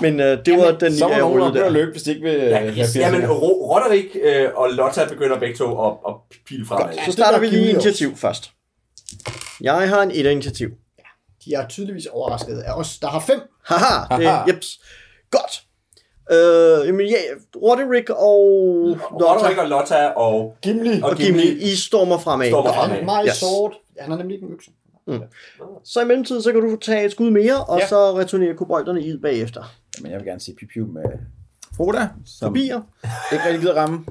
Men øh, det var den Så jeg rullede der. løbe, hvis de ikke vil øh, ja, have yes, jamen, her. Ro- Roderick øh, og Lotta begynder begge to at, at pile fremad. Så starter vi lige initiativ først. Jeg har en et initiativ. De er tydeligvis overrasket af os, der har fem. Haha, det er jeps. Godt. Øh, jamen ja, Roderick og Roderick Lotta og Lotta og, Gimli. og og Gimli, I stormer fremad. Stormer Og fremad. meget Yes. sword. Han har nemlig ikke en økse. Så i mellemtiden, så kan du tage et skud mere, og Ja. så returnerer kobolderne ild bagefter. Men jeg vil gerne se Piu Piu med Froda, som Forbier, ikke rigtig gider ramme.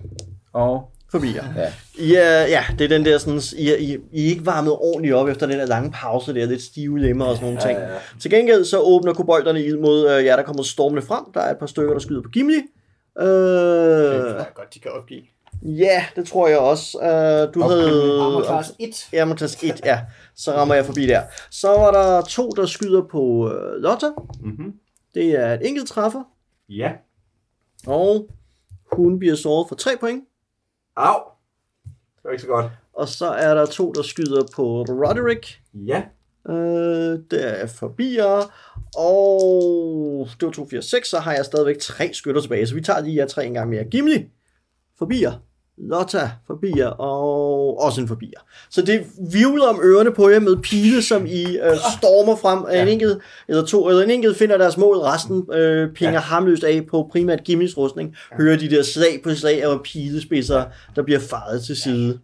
Og forbier. ja, Ja, ja, det er den der sådan, I, er- I, I er ikke varmet ordentligt op efter den der lange pause der, lidt stive lemmer og sådan nogle ting. Ja, ja. Til gengæld så åbner kobolderne ild mod øh, jer, der kommer stormende frem. Der er et par stykker, der skyder på Gimli. Øh, Det tror jeg godt, de kan opgive. ja, det tror jeg også. Øh, du Armor havde... class 1. Amortas 1, ja. Så rammer jeg forbi der. Så var der to, der skyder på øh, Lotta. Mhm. Det er et enkelt træffer. Ja. Og hun bliver såret for 3 point. Au. Det var ikke så godt. Og så er der to, der skyder på Roderick. Ja. Øh, det er forbier. Og det var 2, 4, 6. Så har jeg stadigvæk tre skytter tilbage. Så vi tager lige jer tre en gang mere. Gimli. Forbier. Lotta forbier, og også en forbier. Så det vivler om ørerne på jer med pile, som I øh, stormer frem. Ja. En enkelt eller to, eller en enkelt finder deres mål, resten øh, pinger ja. hamløst af på primært Gimlis rustning. Ja. Hører de der slag på slag af pilespidser, der bliver faret til side.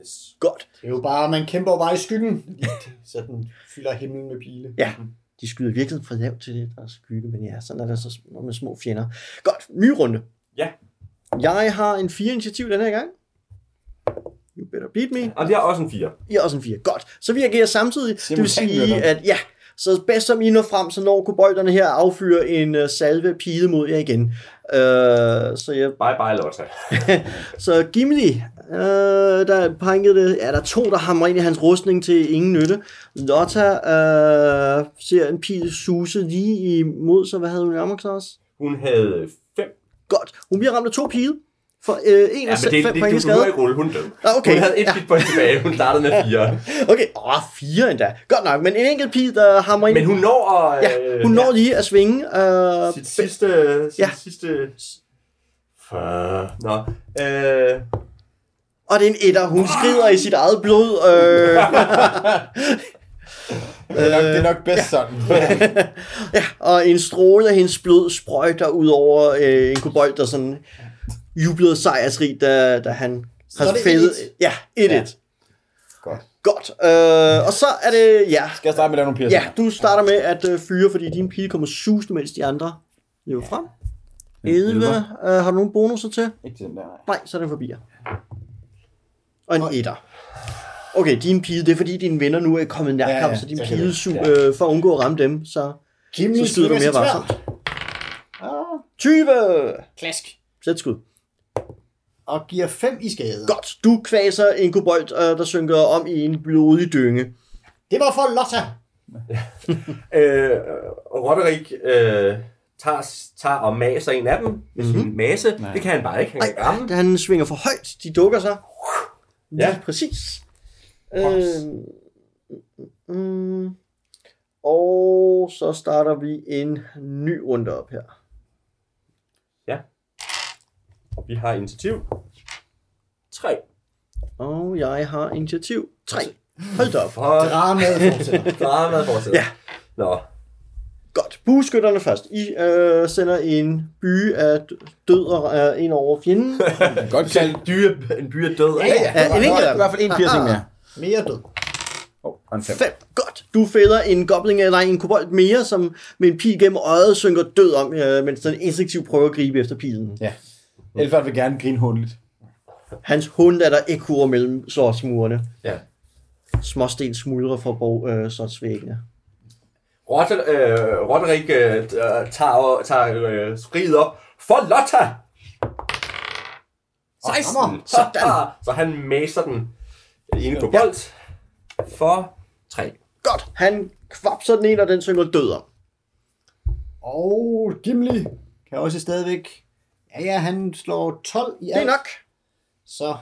Yes. Godt. Det er jo bare, man kæmper bare i skyggen. Så den fylder himlen med pile. Ja, de skyder virkelig for lavt til det, der er skygge, men ja, sådan er det så med små fjender. Godt, ny runde. Ja. Jeg har en fire initiativ den her gang. You better beat me. Og det er også en 4. I har også en 4. Godt. Så vi agerer samtidig. Det vil sige, at ja, så bedst som I når frem, så når kobolderne her affyrer en uh, salve af pile mod jer igen. Uh, så jeg Bye bye, Lotta. så Gimli, øh, der er et par enkelte, ja, der er to, der hamrer ind i hans rustning til ingen nytte. Lotta øh, ser en pil suse lige imod sig. Hvad havde hun i class? Hun havde 5. Godt. Hun bliver ramt af to pile. For øh, en Ja, af men det, fem det, point i det, du skade. ikke rulle. Hun død. Ah, okay. Hun havde et Ja. point tilbage. Hun startede med 4. Okay, åh, fire endda. Godt nok, men en enkelt pil, der hamrer ind. Men hun når at... ja, hun når lige at svinge. Øh, sit sidste... Sit Ja. sidste... For... Nå. Øh, og det er en etter. Hun skrider i sit eget blod. Øh, det er nok, det er nok bedst sådan. ja, og en stråle af hendes blod sprøjter ud over øh, en kobold, der sådan jublede sejrsrig, da, da han Så har det fældet. 1-1. Ja, 1-1. Ja. Godt. Godt. Øh, og så er det, ja, Skal jeg starte med at lave nogle Pearson? ja, du starter med at øh, fyre, fordi din pile kommer susende, mens de andre løber frem. 11. Uh, har du nogen bonusser til? Ikke til den der, nej. Nej, så er det forbi. Og en etter. Okay, din pige, det er fordi dine venner nu er kommet i nærkamp, Ja, ja, så din pige, su- øh, for at undgå at ramme dem, så, Gimli så skyder du mere varsomt. Ah, 20! klask. Sæt skud. Og giver 5 i skade. Godt, du kvaser en kobold, øh, der synker om i en blodig dynge. Det var for Lotta. Øh, Roderick øh, tager, tager og maser en af dem med mm-hmm. sin mase. Nej. Det kan han bare ikke, han da han svinger for højt, de dukker sig. Ja. Lige præcis. Øh, mm, og så starter vi en ny runde op her. Og vi har initiativ. 3. Og jeg har initiativ 3. Hold da op. Og Dramaet fortsætter. dramaet fortsætter. Ja. Nå, Godt. Bueskytterne først. I øh, sender en by af død og, øh, ind over fjenden. Godt kaldt. dyre, en by er død. Ja, ja. Ja, en enkelt af I hvert fald en piercing mere. Mere død. Oh, en fem. 5. Godt. Du fælder en gobling eller en kobold mere, som med en pil gennem øjet synker død om, øh, mens den instinktivt prøver at gribe efter pilen. Ja. Elfart vil gerne grine hundeligt. Hans hund er der ekkoer mellem slåsmurene. Ja. Småsten smuldrer fra borg, øh, slottsvæggene. Rotter, øh, Roderick øh, tager, tager øh, skriget op. For Lotta! 16! hammer. Sådan. Så han maser den ene kobold for 3. Godt. Han kvapser den ind, og den synker død om. Og Gimli kan også stadigvæk... Ja, ja, han slår 12 i Det er alt. nok. Så...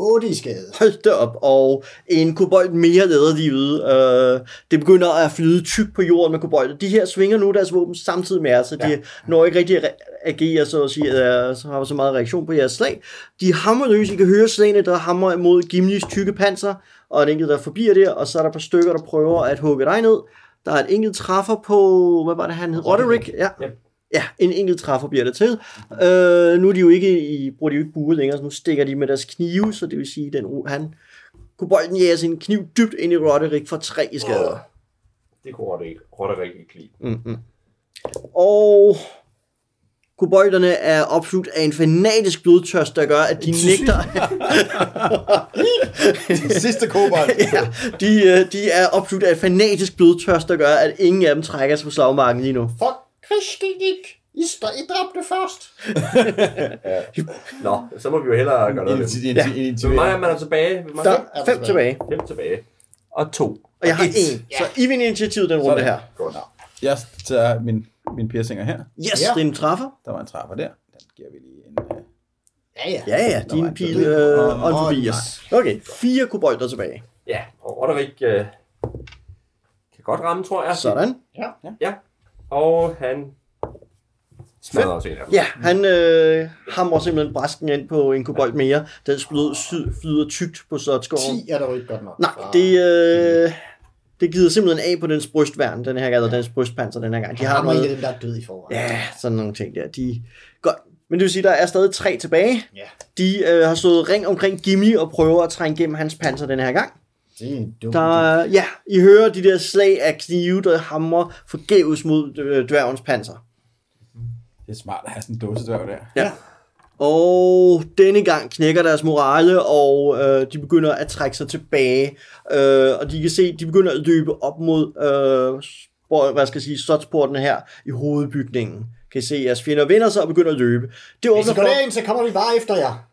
8 i skade. Hold da op, og en kobold mere leder livet. Øh, det begynder at flyde tyk på jorden med kobolder. De her svinger nu deres våben samtidig med jer, så de ja. når ikke rigtig at re- agere, så at sige, øh, så har så meget reaktion på jeres slag. De hammer løs, I kan høre slagene, der hammer imod Gimlis tykke panser, og et enkelt, der forbier der, og så er der et par stykker, der prøver at hugge dig ned. Der er et enkelt træffer på, hvad var det han hed? Roderick? Ja. Yep. Ja, en enkelt træffer bliver det til. Øh, nu er de jo ikke i, bruger de jo ikke buet længere, så nu stikker de med deres knive, så det vil sige, den han kunne bolden jæge sin kniv dybt ind i Roderick for tre i skader. Det kunne Roderick, Roderick ikke lide. Mm-hmm. Og kobolderne er opslugt af en fanatisk blodtørst, der gør, at de nægter... Sidste kobold. ja, de, øh, de er opslugt af en fanatisk blodtørst, der gør, at ingen af dem trækker sig på slagmarken lige nu. For Kristinik! I, I dræbte først. Nå, så må vi jo hellere gøre noget ved dem. Så hvor mange er man er tilbage? Hvor mange? Der er fem tilbage, Fem tilbage. Og to. og jeg har en. Så I vinder initiativet den runde her. Godt. Jeg tager min, min piercinger her. Yes, Ja. det er en træffer. Der var en trapper der. Den giver vi lige en... Uh... Ja, ja. Ja, ja, din ja, pil øh, åh, yes. Okay, fire kobolder tilbage. Ja, og Roderick øh, kan godt ramme, tror jeg. Sådan. Ja. Og han smadrer også en af dem. Ja, han øh, hamrer simpelthen bræsken ind på en kobold mere. Den flyder, sy- flyder tykt på Slottsgården. 10 er der jo ikke godt nok. Nej, det, øh, det gider simpelthen af på dens brystværn, den her gang, eller dens brystpanser den her gang. De har noget, dem, der er død i forvejen. ja, sådan nogle ting der. De, godt. Men det vil sige, der er stadig tre tilbage. Ja. De øh, har stået ring omkring Gimli og prøver at trænge gennem hans panser den her gang. Det er Der, er- ja, I hører de der slag af knive, der hamrer forgæves mod øh, dværgens panser. Det er smart at have sådan en dåsedværg der. Ja. Og denne gang knækker deres morale, og øh, de begynder at trække sig tilbage. Øh, og de kan se, de begynder at løbe op mod, øh, spor- hvad skal jeg sige, slotsporten her i hovedbygningen. Kan I se, at jeres fjender vender sig og begynder at løbe. Det Hvis åbner I går for, derind, så kommer vi bare efter jer.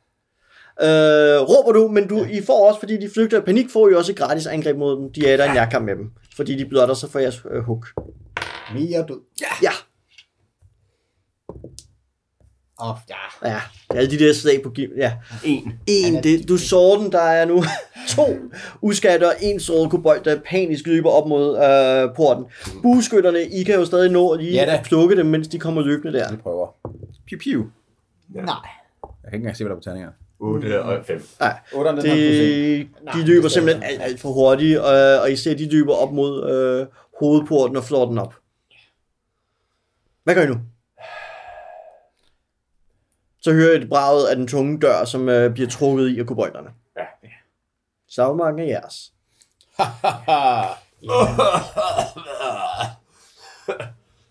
Øh, råber du, men du, I får også, fordi de flygter af panik, får I også et gratis angreb mod dem. De er der i nærkamp med dem, fordi de blotter sig for jeres øh, hook. Mere død. Ja, Og ja, ja, alle de der slag på gim. Ja, En. En, det, du så den, der er nu to uskatter, en såret kobold, der panisk løber op mod øh, porten. Bueskytterne, I kan jo stadig nå at lige Ja da. ja, plukke dem, mens de kommer løbende der. Vi prøver. Piu piu. nej. Jeg kan ikke engang se, hvad der er på terningerne. 8 og 5. Nej, 8 den har plus en. de, de det løber er simpelthen alt, alt for hurtigt, og, og I ser, de løber op mod øh, hovedporten og flår den op. Hvad gør I nu? Så hører I et braget af den tunge dør, som øh, bliver trukket i af kobolderne. Ja. Savmarken er jeres.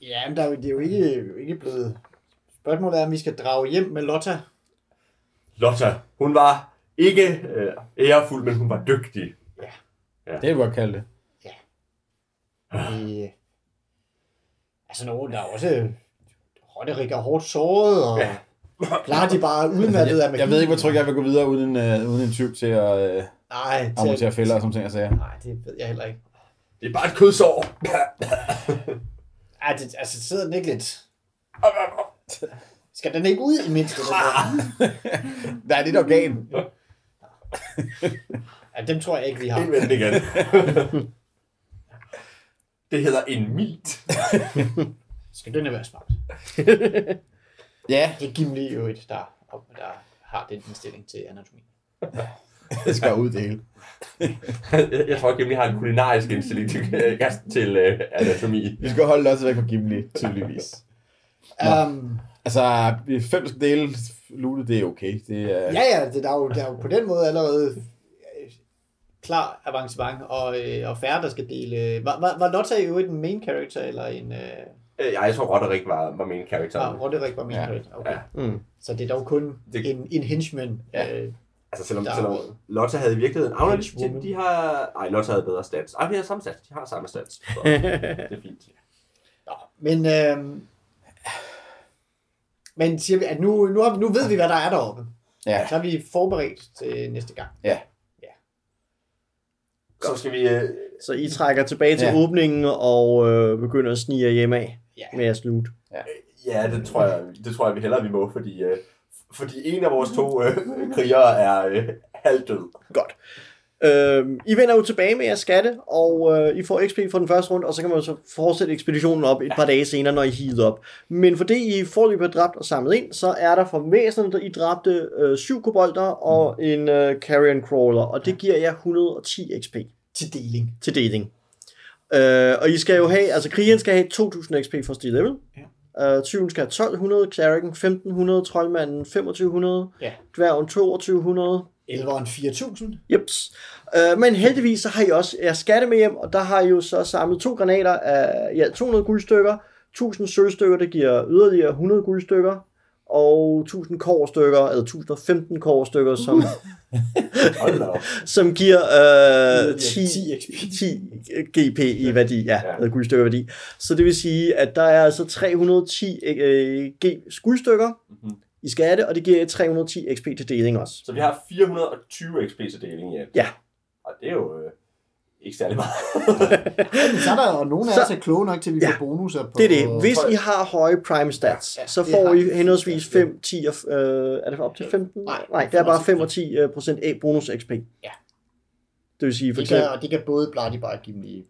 Ja, Jamen, der er jo, det er jo ikke, ikke blevet... Spørgsmålet er, om vi skal drage hjem med Lotta. Lotta, hun var ikke øh, ærefuld, men hun var dygtig. Det kan vi godt kalde det. Øh, altså, nogen, der er også... Rodderik er hårdt såret, og Ja. klarer de bare udmattet af magi. Jeg ved ikke, hvor tryg jeg vil gå videre uden en, uh, uden en tyv til at uh, Nej, amortere fælder og sådan ting, jeg siger. Nej, det ved jeg heller ikke. Det er bare et kødsår. Ej, det, altså, sidder den ikke lidt... Skal den ikke ud i mindste? Den der? Der er lidt organ. Ja, dem tror jeg ikke, vi har. Indvendt igen. Det hedder en mit. Skal den være smart? Ja, Det er Gimli jo et, der, der har den indstilling til anatomi. det skal ud det hele. Jeg tror, Gimli har en kulinarisk indstilling til, øh, til øh, anatomi. Vi skal holde Lotte væk fra Gimli, tydeligvis. Um, Altså, vi fem skal dele lootet, det er okay. Det er, ja, ja, det der er, jo, der er jo på den måde allerede øh, klar avancement, og, øh, og færre, der skal dele... Var, var, var Lotta jo en main character, eller en... Øh, Øh, ja, jeg tror, Roderick var, var main character. ah, Roderick var main Ja. character, okay. Ja. Mm. Så det er dog kun Det- en, en henchman. Ja. Øh, Altså, selvom, Der er selvom Lotte havde i virkeligheden... Ah, de, de, har... Ej, Lotte havde bedre stats. Ej, de har samme stats. De har samme stats. Så det er fint. Nå, men, øh, men siger vi, at nu, nu, har, nu ved vi, hvad der er deroppe. ja. Så er vi forberedt til næste gang. Så skal vi... Øh, Så I trækker tilbage til Ja. ja. åbningen og øh, begynder at snige jer hjem af Ja. med jeres loot. ja, det tror, jeg, det tror jeg, vi hellere vi må, fordi... Øh, fordi en af vores to øh, krigere er øh, halvdød. Godt. Øh, I vender jo tilbage med jeres skatte, og øh, I får XP for den første runde, og så kan man så fortsætte ekspeditionen op et par dage senere, når I healed op. Men fordi I forløb er dræbt og samlet ind, så er der for væsenet, der I dræbte øh, syv kobolder og en øh, carrion crawler, og det giver jer 110 XP Til deling. til deling. Øh, og I skal jo have, altså krigeren skal have 2000 XP for stil level. Ja. Øh, tyven skal have 1200, cleriken 1500, troldmanden 2500, Ja. dværgen 2200, Elveren 4.000. Jeps. Øh, men heldigvis så har I også jeres skatte med hjem, og der har I jo så samlet to granater af ja, 200 guldstykker, 1000 sølvstykker, det giver yderligere 100 guldstykker, og 1000 kårstykker, eller 1015 kårstykker, som, som giver øh, 10, 10 XP. 10 GP i værdi, ja, Ja. guldstykker værdi. Så det vil sige, at der er altså 310 øh, G guldstykker Mhm. I skatte, og det giver jer 310 XP til deling også. Så vi har 420 XP til deling i alt. Ja. Og det er jo øh, ikke særlig meget. Så er der jo nogen af os er kloge nok til, at vi Ja. får bonusser på... Det er det. Hvis I har høje prime stats, Ja, ja, så får I vi. henholdsvis Ja. 5, 10 og... Øh, er det op til 15? Nej, Nej det er bare 5 25. og 10 øh, procent af bonus XP. Ja. Det vil sige, for Det kan, eksempel, og det kan både Bloody bare give mig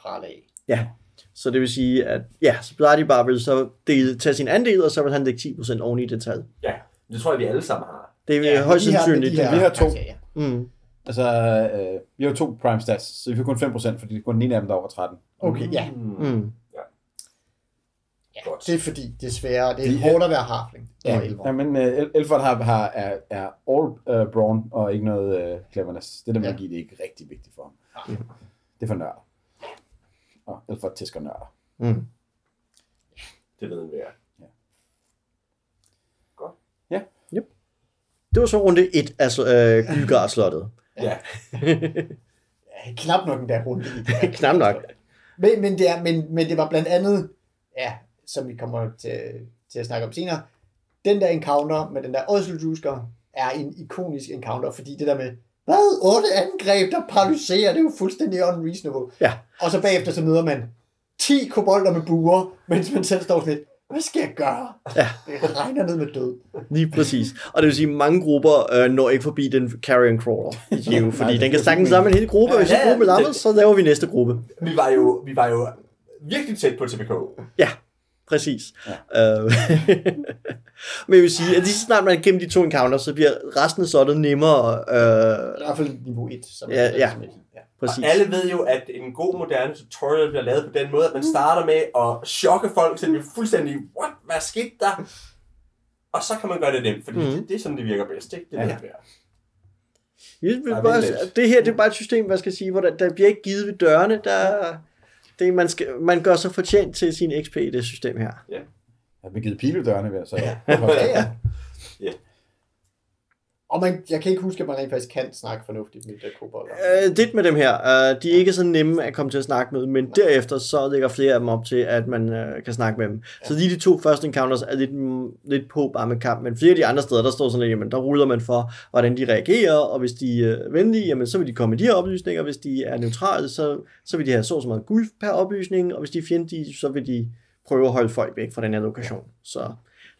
prale af. ja. Så det vil sige, at ja, så Bloody bare vil så dele, tage sin andel, og så vil han lægge 10% oven i det tal. ja, det tror jeg, vi alle sammen har. Det er Ja, ja, højst sandsynligt. Vi har to. karakterer, ja. Mm. Altså, øh, vi har to prime stats, så vi får kun 5%, fordi det er kun den ene af dem, der er over 13. Okay, ja. Mm. Mm. ja. Godt. Det er fordi, desværre, det er De- hårdt at være harfling. Ja, ja men uh, Elford har, har, er, er all uh, brawn og ikke noget uh, cleverness. Det der Ja. magi, det er ikke rigtig vigtigt for ham. Det er for nørder. Og Elford tæsker nørder. Mm. Det ved vi er. Det var så runde 1 af øh, Gylgar-slottet. Ja. Ja, knap nok en der runde. i det her. Knap nok. Men, men, det er, men, men det var blandt andet, ja, som vi kommer til, til at snakke om senere, den der encounter med den der Oslo-jusker er en ikonisk encounter, fordi det der med, hvad, otte angreb, der paralyserer, det er jo fuldstændig unreasonable. Ja. Og så bagefter så møder man 10 kobolder med buer, mens man selv står sådan lidt, hvad skal jeg gøre? Ja. Det regner ned med død. Lige præcis. Og det vil sige, at mange grupper øh, når ikke forbi den carrion crawler. Jo, fordi den kan sagtens sammen en hel gruppe, og hvis en Ja, ja, gruppe lammet, det- så laver vi næste gruppe. Vi var jo, vi var jo virkelig tæt på TPK. Ja, præcis. Ja. Øh, men jeg vil sige, at lige så snart man er gennem de to encounters, så bliver resten af slottet nemmere. Øh, I hvert fald niveau 1. Som Ja, ja. som er- ja. præcis. Og alle ved jo, at en god moderne tutorial bliver lavet på den måde, at man starter med at chokke folk, så de bliver fuldstændig, what, hvad skete der? Og så kan man gøre det nemt, fordi Mhm. mm. det, det er sådan, det virker bedst, ikke? Det er Ja, ja, ja. ja. Vil Nej, bare, det her det er bare et system, hvad skal jeg sige, hvor der, der bliver ikke givet ved dørene. Der, Det, er, man, skal, man gør sig fortjent til sin XP i det system her. Jeg har givet pile dørene ved, så ja. Ja, ja. Ja. Og man, jeg kan ikke huske, at man rent faktisk kan snakke fornuftigt med de der kobolder. Øh, det med dem her, øh, de er ikke så nemme at komme til at snakke med, men derefter så lægger flere af dem op til, at man øh, kan snakke med dem. Så lige de to første encounters er lidt, mm, lidt på bare med kamp, men flere af de andre steder, der står sådan, at jamen, der ruller man for, hvordan de reagerer, og hvis de er venlige, jamen, så vil de komme med de her oplysninger, hvis de er neutrale, så, så vil de have så så meget guld per oplysning, og hvis de er fjendtlige, så vil de prøve at holde folk væk fra den her lokation. Så,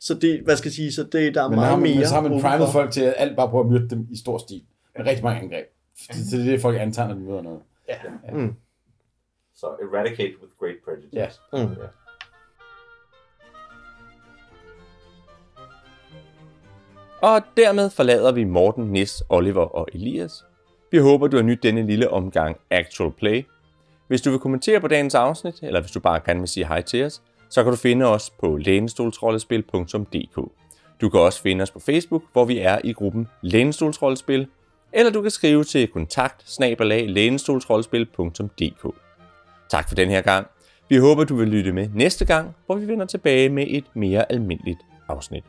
så det, hvad skal jeg sige, så det, der er Men meget har man, mere. så har man primet for. folk til at alt bare prøve at myrde dem i stor stil. Med rigtig mange angreb. Så det er det, folk antager, når de møder noget. Så eradicate with great prejudice. Ja. Mm. Ja. Og dermed forlader vi Morten, Nis, Oliver og Elias. Vi håber, du har nydt denne lille omgang Actual Play. Hvis du vil kommentere på dagens afsnit, eller hvis du bare gerne vil sige hej til os, så kan du finde os på lænestolsrollespil.dk. Du kan også finde os på Facebook, hvor vi er i gruppen Lænestolsrollespil, eller du kan skrive til kontakt Tak for den her gang. Vi håber, du vil lytte med næste gang, hvor vi vender tilbage med et mere almindeligt afsnit.